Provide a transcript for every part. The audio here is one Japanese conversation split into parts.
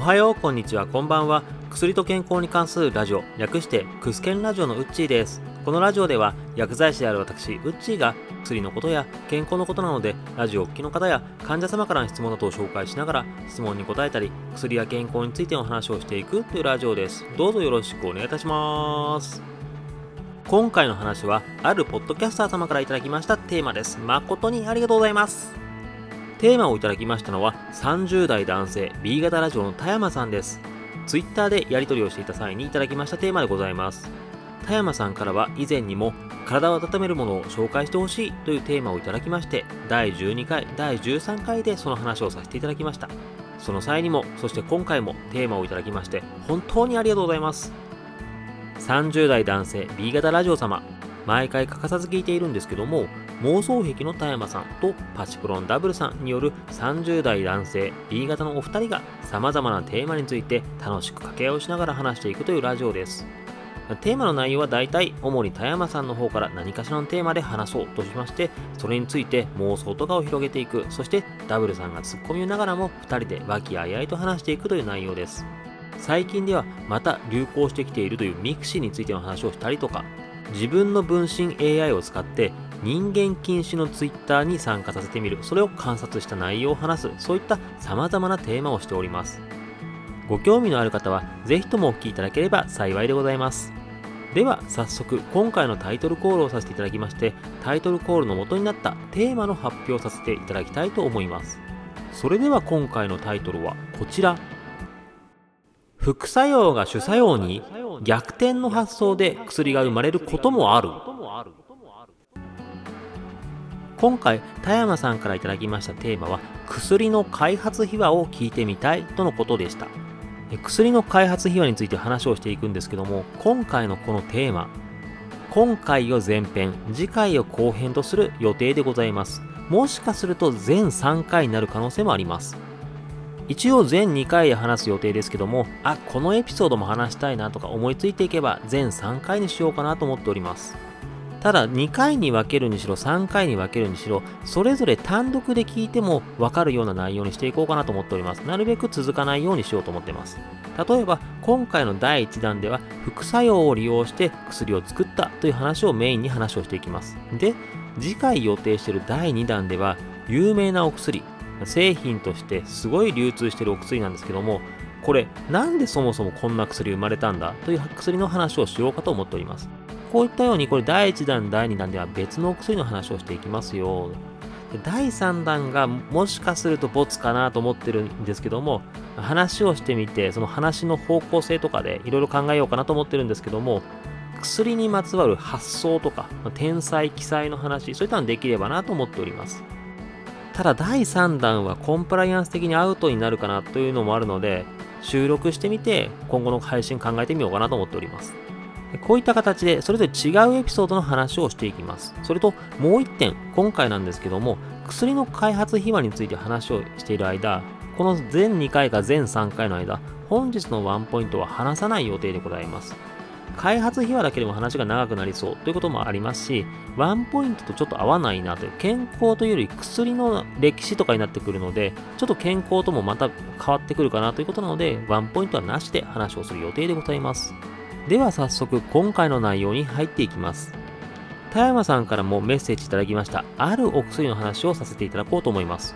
はよう、こんにちは、こんばんは。薬と健康に関するラジオ、略してクスケンラジオのウッチーです。このラジオでは薬剤師である私、ウッチーが薬のことや健康のことなので、ラジオを聴きの方や患者様からの質問などを紹介しながら、質問に答えたり、薬や健康についての話をしていくというラジオです。どうぞよろしくお願いいたします。今回の話は、あるポッドキャスター様から頂きましたテーマです。誠にありがとうございます。テーマをいただきましたのは30代男性 B 型ラジオの田山さんです。Twitter でやり取りをしていた際にいただきましたテーマでございます。田山さんからは以前にも体を温めるものを紹介してほしいというテーマをいただきまして第12回第13回でその話をさせていただきましたその際にもそして今回もテーマをいただきまして本当にありがとうございます30代男性 B 型ラジオ様毎回欠かさず聞いているんですけども妄想癖の田山さんとパチプロンダブルさんによる30代男性 B 型のお二人が様々なテーマについて楽しく掛け合いをしながら話していくというラジオですテーマの内容は大体、主に田山さんの方から何かしらのテーマで話そうとしまして、それについて妄想とかを広げていく、そしてダブルさんが突っ込みながらも2人で和気あいあいと話していくという内容です。最近ではまた流行してきているという mixi についての話をしたりとか、自分の分身 AI を使って人間禁止の Twitter に参加させてみる、それを観察した内容を話す、そういった様々なテーマをしております。ご興味のある方は、ぜひともお聞きいただければ幸いでございます。では早速今回のタイトルコールをさせていただきましてタイトルコールの元になったテーマの発表をさせていただきたいと思います。それでは今回のタイトルはこちら。副作用が主作用に逆転の発想で薬が生まれることもある。今回田山さんからいただきましたテーマは薬の開発秘話を聞いてみたいとのことでした。薬の開発秘話について話をしていくんですけども今回のこのテーマ今回を前編次回を後編とする予定でございます。もしかすると全3回になる可能性もあります。一応全2回で話す予定ですけどもあこのエピソードも話したいなとか思いついていけば全3回にしようかなと思っております。ただ2回に分けるにしろ3回に分けるにしろそれぞれ単独で聞いても分かるような内容にしていこうかなと思っております。なるべく続かないようにしようと思ってます。例えば今回の第1弾では副作用を利用して薬を作ったという話をメインに話をしていきます。で次回予定している第2弾では有名なお薬製品としてすごい流通しているお薬なんですけどもこれなんでそもそもこんな薬生まれたんだという薬の話をしようかと思っております。こういったように、これ第1弾、第2弾では別のお薬の話をしていきますよ。で第3弾がもしかするとボツかなと思ってるんですけども、話をしてみて、その話の方向性とかでいろいろ考えようかなと思ってるんですけども、薬にまつわる発想とか、天才、記載の話、そういったのできればなと思っております。ただ第3弾はコンプライアンス的にアウトになるかなというのもあるので、収録してみて今後の配信考えてみようかなと思っております。こういった形でそれぞれ違うエピソードの話をしていきます。それともう一点、今回なんですけども、薬の開発秘話について話をしている間、この全2回か全3回の間、本日のワンポイントは話さない予定でございます。開発秘話だけでも話が長くなりそうということもありますし、ワンポイントとちょっと合わないなという、健康というより薬の歴史とかになってくるので、ちょっと健康ともまた変わってくるかなということなので、ワンポイントはなしで話をする予定でございます。では早速今回の内容に入っていきます。田山さんからもメッセージいただきました。あるお薬の話をさせていただこうと思います。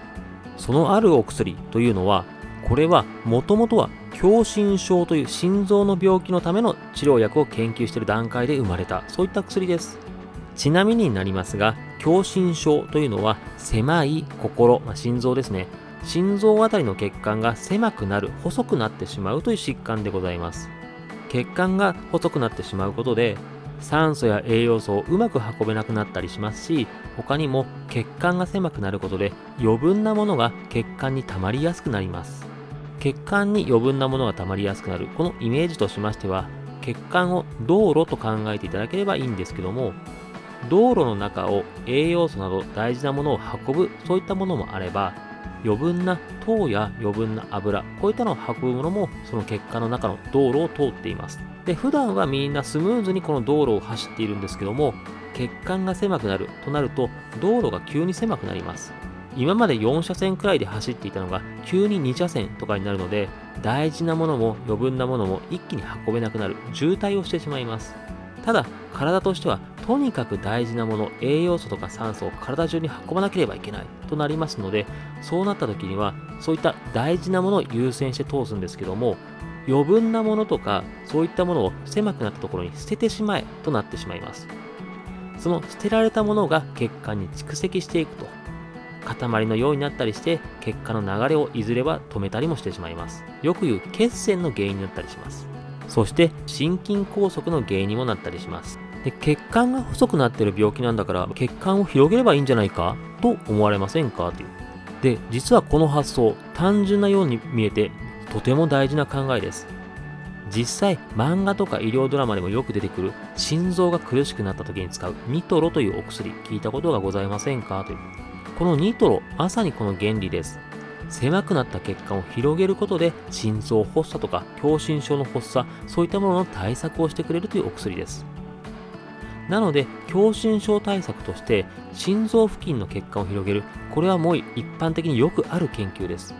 そのあるお薬というのはこれはもともとは狭心症という心臓の病気のための治療薬を研究している段階で生まれたそういった薬です。ちなみになりますが狭心症というのは狭い心、まあ、心臓ですね。心臓あたりの血管が狭くなる細くなってしまうという疾患でございます。血管が細くなってしまうことで酸素や栄養素をうまく運べなくなったりしますし他にも血管が狭くなることで余分なものが血管に溜まりやすくなります。血管に余分なものが溜まりやすくなる。このイメージとしましては血管を道路と考えていただければいいんですけども道路の中を栄養素など大事なものを運ぶそういったものもあれば余分な糖や余分な油、こういったのを運ぶものもその血管の中の道路を通っています。で、普段はみんなスムーズにこの道路を走っているんですけども、血管が狭くなるとなると道路が急に狭くなります。今まで4車線くらいで走っていたのが急に2車線とかになるので大事なものも余分なものも一気に運べなくなる渋滞をしてしまいますただ体としてはとにかく大事なもの栄養素とか酸素を体中に運ばなければいけないとなりますのでそうなった時にはそういった大事なものを優先して通すんですけども余分なものとかそういったものを狭くなったところに捨ててしまえとなってしまいます。その捨てられたものが血管に蓄積していくと塊のようになったりして血管の流れをいずれは止めたりもしてしまいます。よく言う血栓の原因になったりします。そして心筋梗塞の原因にもなったりします。で血管が細くなってる病気なんだから血管を広げればいいんじゃないか？と思われませんか？という。で実はこの発想単純なように見えてとても大事な考えです。実際漫画とか医療ドラマでもよく出てくる心臓が苦しくなった時に使うニトロというお薬聞いたことがございませんか？という。このニトロまさにこの原理です。狭くなった血管を広げることで心臓発作とか狭心症の発作そういったものの対策をしてくれるというお薬です。なので狭心症対策として心臓付近の血管を広げるこれはもう一般的によくある研究です。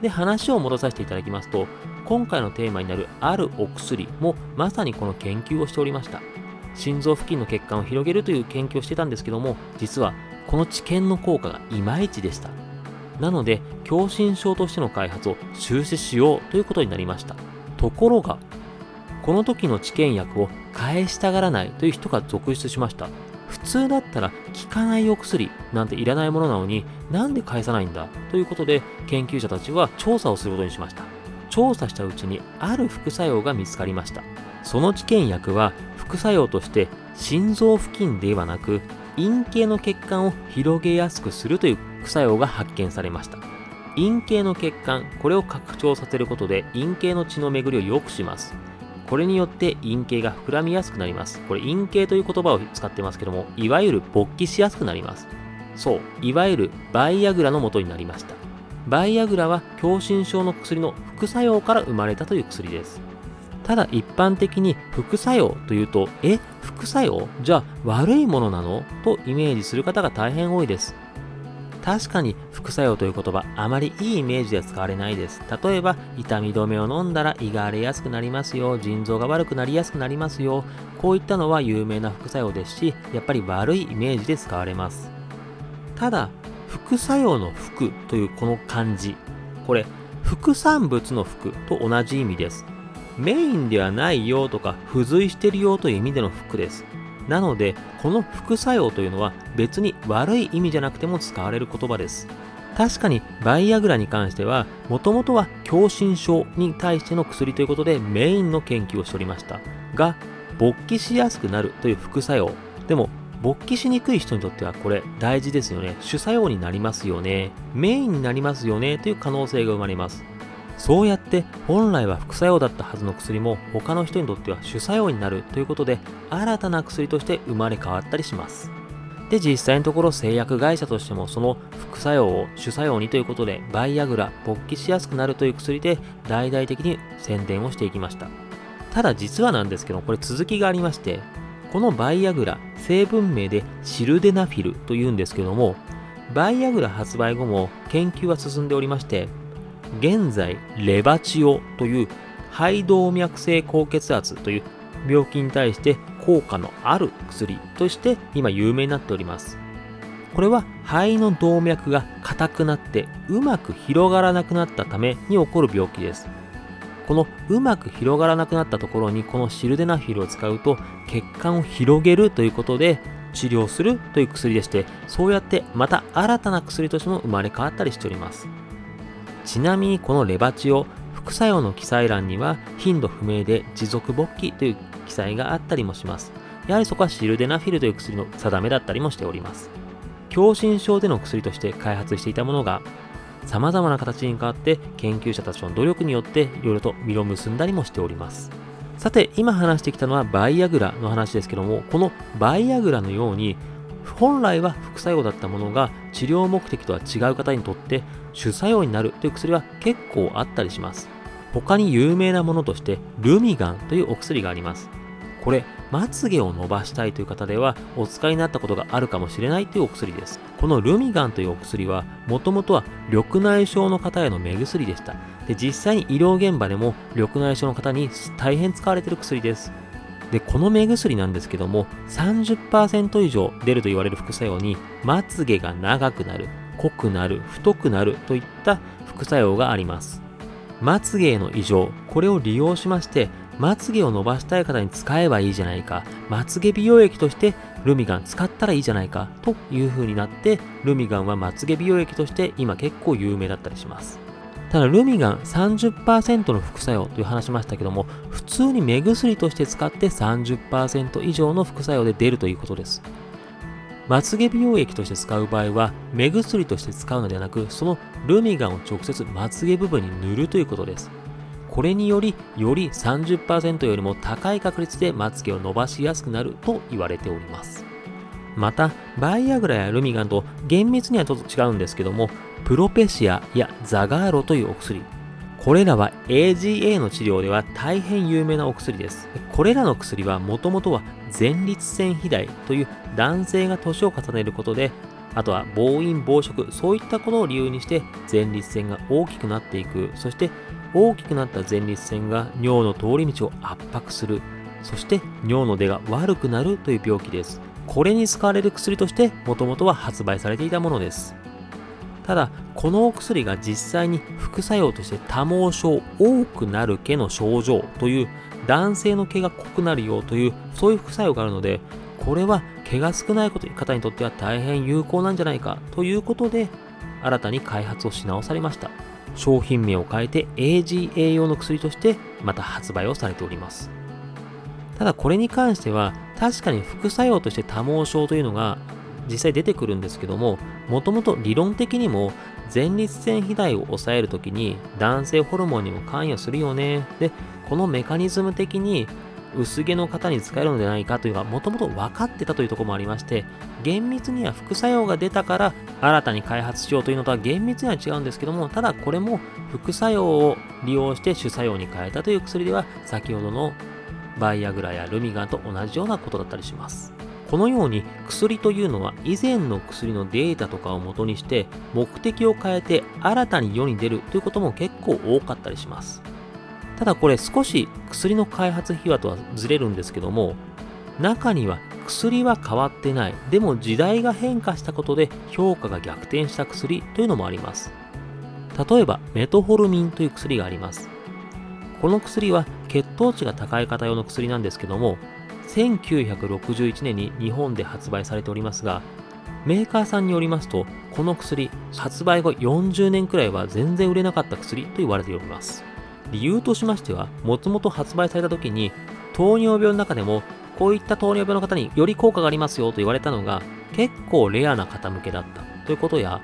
で話を戻させていただきますと今回のテーマになるあるお薬もまさにこの研究をしておりました。心臓付近の血管を広げるという研究をしてたんですけども実はこの治験の効果がいまいちでした。なので狭心症としての開発を中止しようということになりました。ところがこの時の治験薬を返したがらないという人が続出しました。普通だったら効かないお薬なんていらないものなのになんで返さないんだということで研究者たちは調査をすることにしました。調査したうちにある副作用が見つかりました。その治験薬は副作用として心臓付近ではなく陰茎の血管を広げやすくするという副作用が発見されました。陰茎の血管これを拡張させることで陰茎の血の巡りを良くします。これによって陰茎が膨らみやすくなります。これ陰茎という言葉を使ってますけどもいわゆる勃起しやすくなります。そういわゆるバイアグラの元になりました。バイアグラは狭心症の薬の副作用から生まれたという薬です。ただ一般的に副作用というとえ副作用？じゃあ悪いものなの？とイメージする方が大変多いです。確かに副作用という言葉あまりいいイメージでは使われないです。例えば痛み止めを飲んだら胃が荒れやすくなりますよ。腎臓が悪くなりやすくなりますよ。こういったのは有名な副作用ですしやっぱり悪いイメージで使われます。ただ副作用の副というこの漢字。これ副産物の副と同じ意味です。メインではないよとか付随してるよという意味での副です。なのでこの副作用というのは別に悪い意味じゃなくても使われる言葉です。確かにバイアグラに関してはもともとは狭心症に対しての薬ということでメインの研究をしておりました。が勃起しやすくなるという副作用。でも勃起しにくい人にとってはこれ大事ですよね。主作用になりますよね。メインになりますよねという可能性が生まれます。そうやって本来は副作用だったはずの薬も他の人にとっては主作用になるということで新たな薬として生まれ変わったりします。で実際のところ製薬会社としてもその副作用を主作用にということでバイアグラ勃起しやすくなるという薬で大々的に宣伝をしていきました。ただ実はなんですけどこれ続きがありましてこのバイアグラ成分名でシルデナフィルというんですけどもバイアグラ発売後も研究は進んでおりまして現在レバチオという肺動脈性高血圧という病気に対して効果のある薬として今有名になっております。これは肺の動脈が硬くなってうまく広がらなくなったために起こる病気です。このうまく広がらなくなったところにこのシルデナフィルを使うと血管を広げるということで治療するという薬でしてそうやってまた新たな薬としても生まれ変わったりしております。ちなみにこのレバチオ、副作用の記載欄には頻度不明で持続勃起という記載があったりもします。やはりそこはシルデナフィルという薬の定めだったりもしております。狭心症での薬として開発していたものが様々な形に変わって研究者たちの努力によっていろいろと実を結んだりもしております。さて今話してきたのはバイアグラの話ですけどもこのバイアグラのように本来は副作用だったものが治療目的とは違う方にとって主作用になるという薬は結構あったりします他に有名なものとしてルミガンというお薬がありますこれまつげを伸ばしたいという方ではお使いになったことがあるかもしれないというお薬です。このルミガンというお薬はもともとは緑内障の方への目薬でした。で、実際に医療現場でも緑内障の方に大変使われている薬です。で、この目薬なんですけども、30%以上出ると言われる副作用に、まつげが長くなる、濃くなる、太くなるといった副作用があります。まつげへの異常、これを利用しまして、まつげを伸ばしたい方に使えばいいじゃないか、まつげ美容液としてルミガン使ったらいいじゃないかという風になって、ルミガンはまつげ美容液として今結構有名だったりします。ただルミガン30%の副作用という話しましたけども、普通に目薬として使って30%以上の副作用で出るということです。まつげ美容液として使う場合は、目薬として使うのではなく、そのルミガンを直接まつげ部分に塗るということです。これにより、より30%よりも高い確率でまつげを伸ばしやすくなると言われております。また、バイアグラやルミガンと厳密にはちょっと違うんですけども、プロペシアやザガーロというお薬、これらは AGA の治療では大変有名なお薬です。これらの薬はもともとは前立腺肥大という男性が年を重ねることで、あとは暴飲暴食、そういったことを理由にして前立腺が大きくなっていく、そして大きくなった前立腺が尿の通り道を圧迫する、そして尿の出が悪くなるという病気です。これに使われる薬としてもともとは発売されていたものです。ただ、このお薬が実際に副作用として多毛症、多くなる毛の症状という男性の毛が濃くなるよというそういう副作用があるので、これは毛が少ない方にとっては大変有効なんじゃないかということで、新たに開発をし直されました。商品名を変えて AGA 用の薬としてまた発売をされております。ただこれに関しては確かに副作用として多毛症というのが実際出てくるんですけども、もともと理論的にも前立腺肥大を抑えるときに男性ホルモンにも関与するよね。で、このメカニズム的に薄毛の方に使えるのではないかというのがもともと分かってたというところもありまして、厳密には副作用が出たから新たに開発しようというのとは厳密には違うんですけども、ただこれも副作用を利用して主作用に変えたという薬では先ほどのバイアグラやルミガンと同じようなことだったりします。このように薬というのは以前の薬のデータとかを元にして目的を変えて新たに世に出るということも結構多かったりします。ただこれ少し薬の開発秘話とはずれるんですけども中には薬は変わってない。でも時代が変化したことで評価が逆転した薬というのもあります。例えばメトホルミンという薬があります。この薬は血糖値が高い方用の薬なんですけども1961年に日本で発売されておりますが、メーカーさんによりますと、この薬、発売後40年くらいは全然売れなかった薬と言われております。理由としましては、もともと発売された時に、糖尿病の中でも、こういった糖尿病の方により効果がありますよと言われたのが、結構レアな方向けだったということや、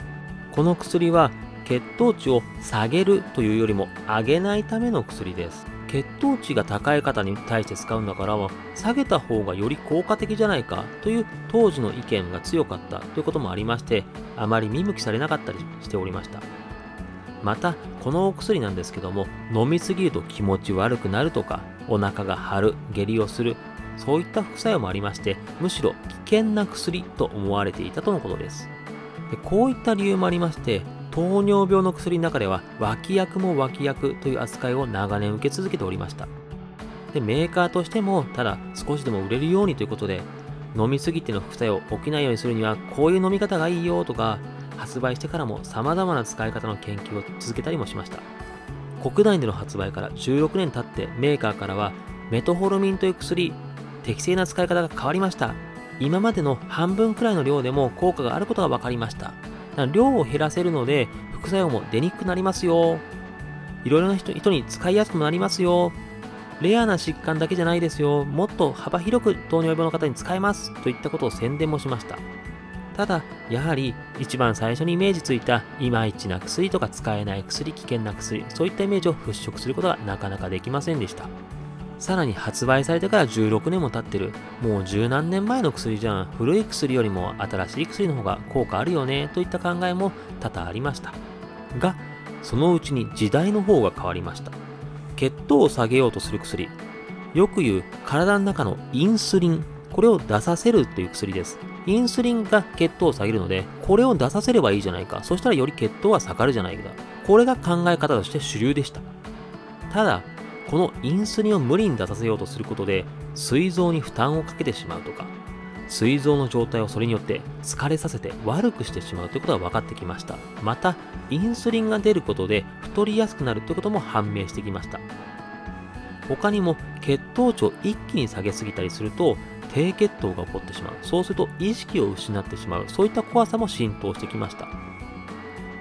この薬は血糖値を下げるというよりも上げないための薬です。血糖値が高い方に対して使うんだから下げた方がより効果的じゃないかという当時の意見が強かったということもありましてあまり見向きされなかったりしておりました。またこのお薬なんですけども飲みすぎると気持ち悪くなるとかお腹が張る下痢をするそういった副作用もありましてむしろ危険な薬と思われていたとのことです。でこういった理由もありまして糖尿病の薬の中では脇役も脇役という扱いを長年受け続けておりました。でメーカーとしてもただ少しでも売れるようにということで飲みすぎての副作用起きないようにするにはこういう飲み方がいいよとか発売してからも様々な使い方の研究を続けたりもしました。国内での発売から16年経ってメーカーからはメトホルミンという薬適正な使い方が変わりました。今までの半分くらいの量でも効果があることが分かりました。量を減らせるので副作用も出にくくなりますよ。いろいろな人に使いやすくなりますよ。レアな疾患だけじゃないですよ。もっと幅広く糖尿病の方に使えますといったことを宣伝もしました。ただ、やはり一番最初にイメージついたいまいちな薬とか使えない薬、危険な薬、そういったイメージを払拭することがなかなかできませんでした。さらに発売されてから16年も経ってる。もう十何年前の薬じゃん。古い薬よりも新しい薬の方が効果あるよね。といった考えも多々ありました。が、そのうちに時代の方が変わりました。血糖を下げようとする薬。よく言う体の中のインスリン、これを出させるという薬です。インスリンが血糖を下げるので、これを出させればいいじゃないか。そしたらより血糖は下がるじゃないか。これが考え方として主流でした。ただ、このインスリンを無理に出させようとすることで、膵臓に負担をかけてしまうとか、膵臓の状態をそれによって疲れさせて悪くしてしまうということが分かってきました。また、インスリンが出ることで太りやすくなるということも判明してきました。他にも血糖値を一気に下げすぎたりすると低血糖が起こってしまう。そうすると意識を失ってしまう。そういった怖さも浸透してきました。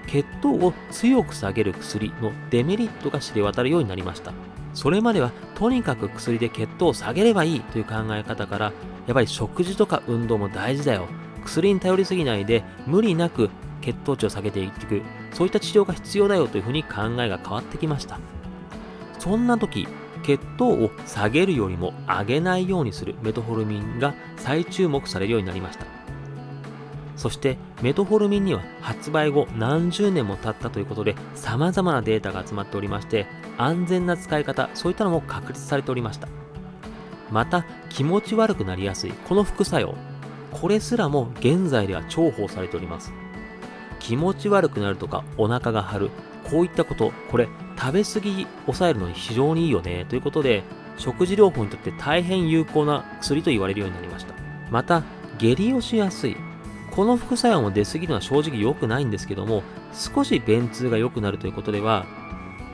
血糖を強く下げる薬のデメリットが知れ渡るようになりました。それまではとにかく薬で血糖を下げればいいという考え方から、やっぱり食事とか運動も大事だよ。薬に頼りすぎないで無理なく血糖値を下げていく。そういった治療が必要だよというふうに考えが変わってきました。そんな時、血糖を下げるよりも上げないようにするメトホルミンが再注目されるようになりました。そしてメトホルミンには発売後何十年も経ったということで様々なデータが集まっておりまして安全な使い方そういったのも確立されておりました。また気持ち悪くなりやすいこの副作用これすらも現在では重宝されております。気持ち悪くなるとかお腹が張るこういったことこれ食べ過ぎ抑えるのに非常にいいよねということで食事療法にとって大変有効な薬と言われるようになりました。また下痢をしやすいこの副作用も出過ぎるのは正直良くないんですけども、少し便通が良くなるということでは、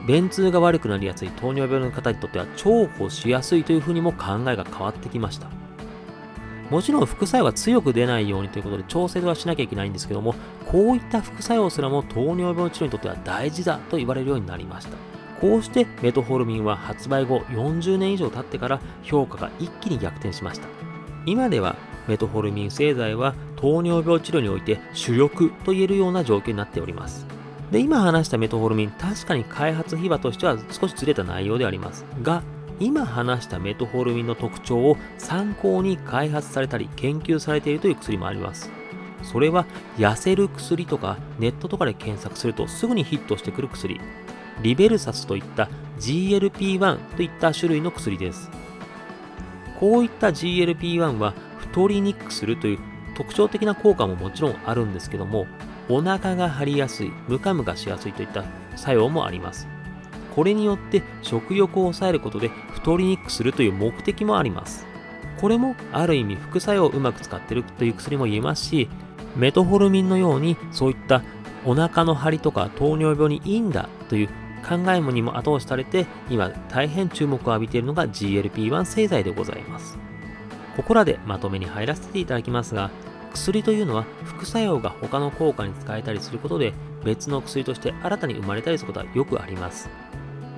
便通が悪くなりやすい糖尿病の方にとっては重宝しやすいというふうにも考えが変わってきました。もちろん副作用は強く出ないようにということで調整はしなきゃいけないんですけども、こういった副作用すらも糖尿病治療にとっては大事だと言われるようになりました。こうしてメトホルミンは発売後40年以上経ってから評価が一気に逆転しました。今ではメトホルミン製剤は糖尿病治療において主力と言えるような状況になっております。で、今話したメトホルミン、確かに開発秘話としては少しずれた内容であります。が、今話したメトホルミンの特徴を参考に開発されたり研究されているという薬もあります。それは痩せる薬とかネットとかで検索するとすぐにヒットしてくる薬。リベルサスといった GLP-1 といった種類の薬です。こういった GLP-1 は太りにくくするという特徴的な効果ももちろんあるんですけども、お腹が張りやすい、ムカムカしやすいといった作用もあります。これによって食欲を抑えることで太りにくくするという目的もあります。これもある意味副作用をうまく使っているという薬も言えますし、メトホルミンのようにそういったお腹の張りとか糖尿病にいいんだという考えもにも後押しされて今大変注目を浴びているのが GLP-1 製剤でございます。ここらでまとめに入らせていただきますが、薬というのは副作用が他の効果に使えたりすることで別の薬として新たに生まれたりすることはよくあります。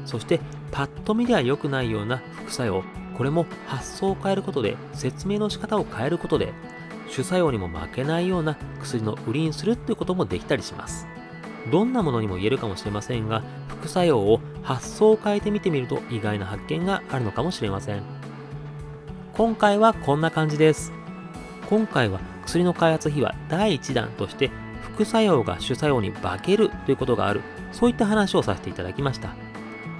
そしてパッと見では良くないような副作用、これも発想を変えることで説明の仕方を変えることで主作用にも負けないような薬の売りにするっていうこともできたりします。どんなものにも言えるかもしれませんが、副作用を発想を変えてみてみると意外な発見があるのかもしれません。今回はこんな感じです。今回は薬の開発費は第1弾として副作用が主作用に化けるということがある、そういった話をさせていただきました。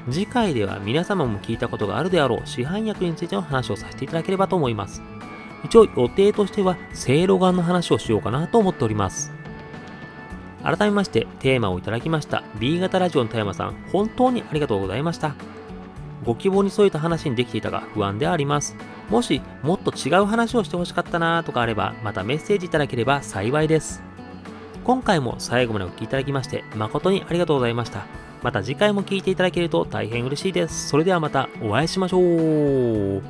次回では皆様も聞いたことがあるであろう市販薬についての話をさせていただければと思います。一応予定としては、せいろがんの話をしようかなと思っております。改めましてテーマをいただきました B 型ラジオの田山さん、本当にありがとうございました。ご希望に添えた話にできていたが不安であります。もしもっと違う話をしてほしかったなとかあれば、またメッセージいただければ幸いです。今回も最後までお聴きいただきまして誠にありがとうございました。また次回も聴いていただけると大変嬉しいです。それではまたお会いしましょう。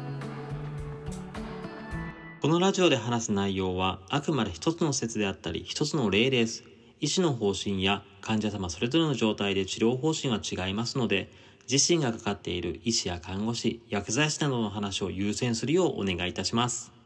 このラジオで話す内容はあくまで一つの説であったり一つの例です。医師の方針や患者様それぞれの状態で治療方針は違いますので、自身がかかっている医師や看護師、薬剤師などの話を優先するようお願いいたします。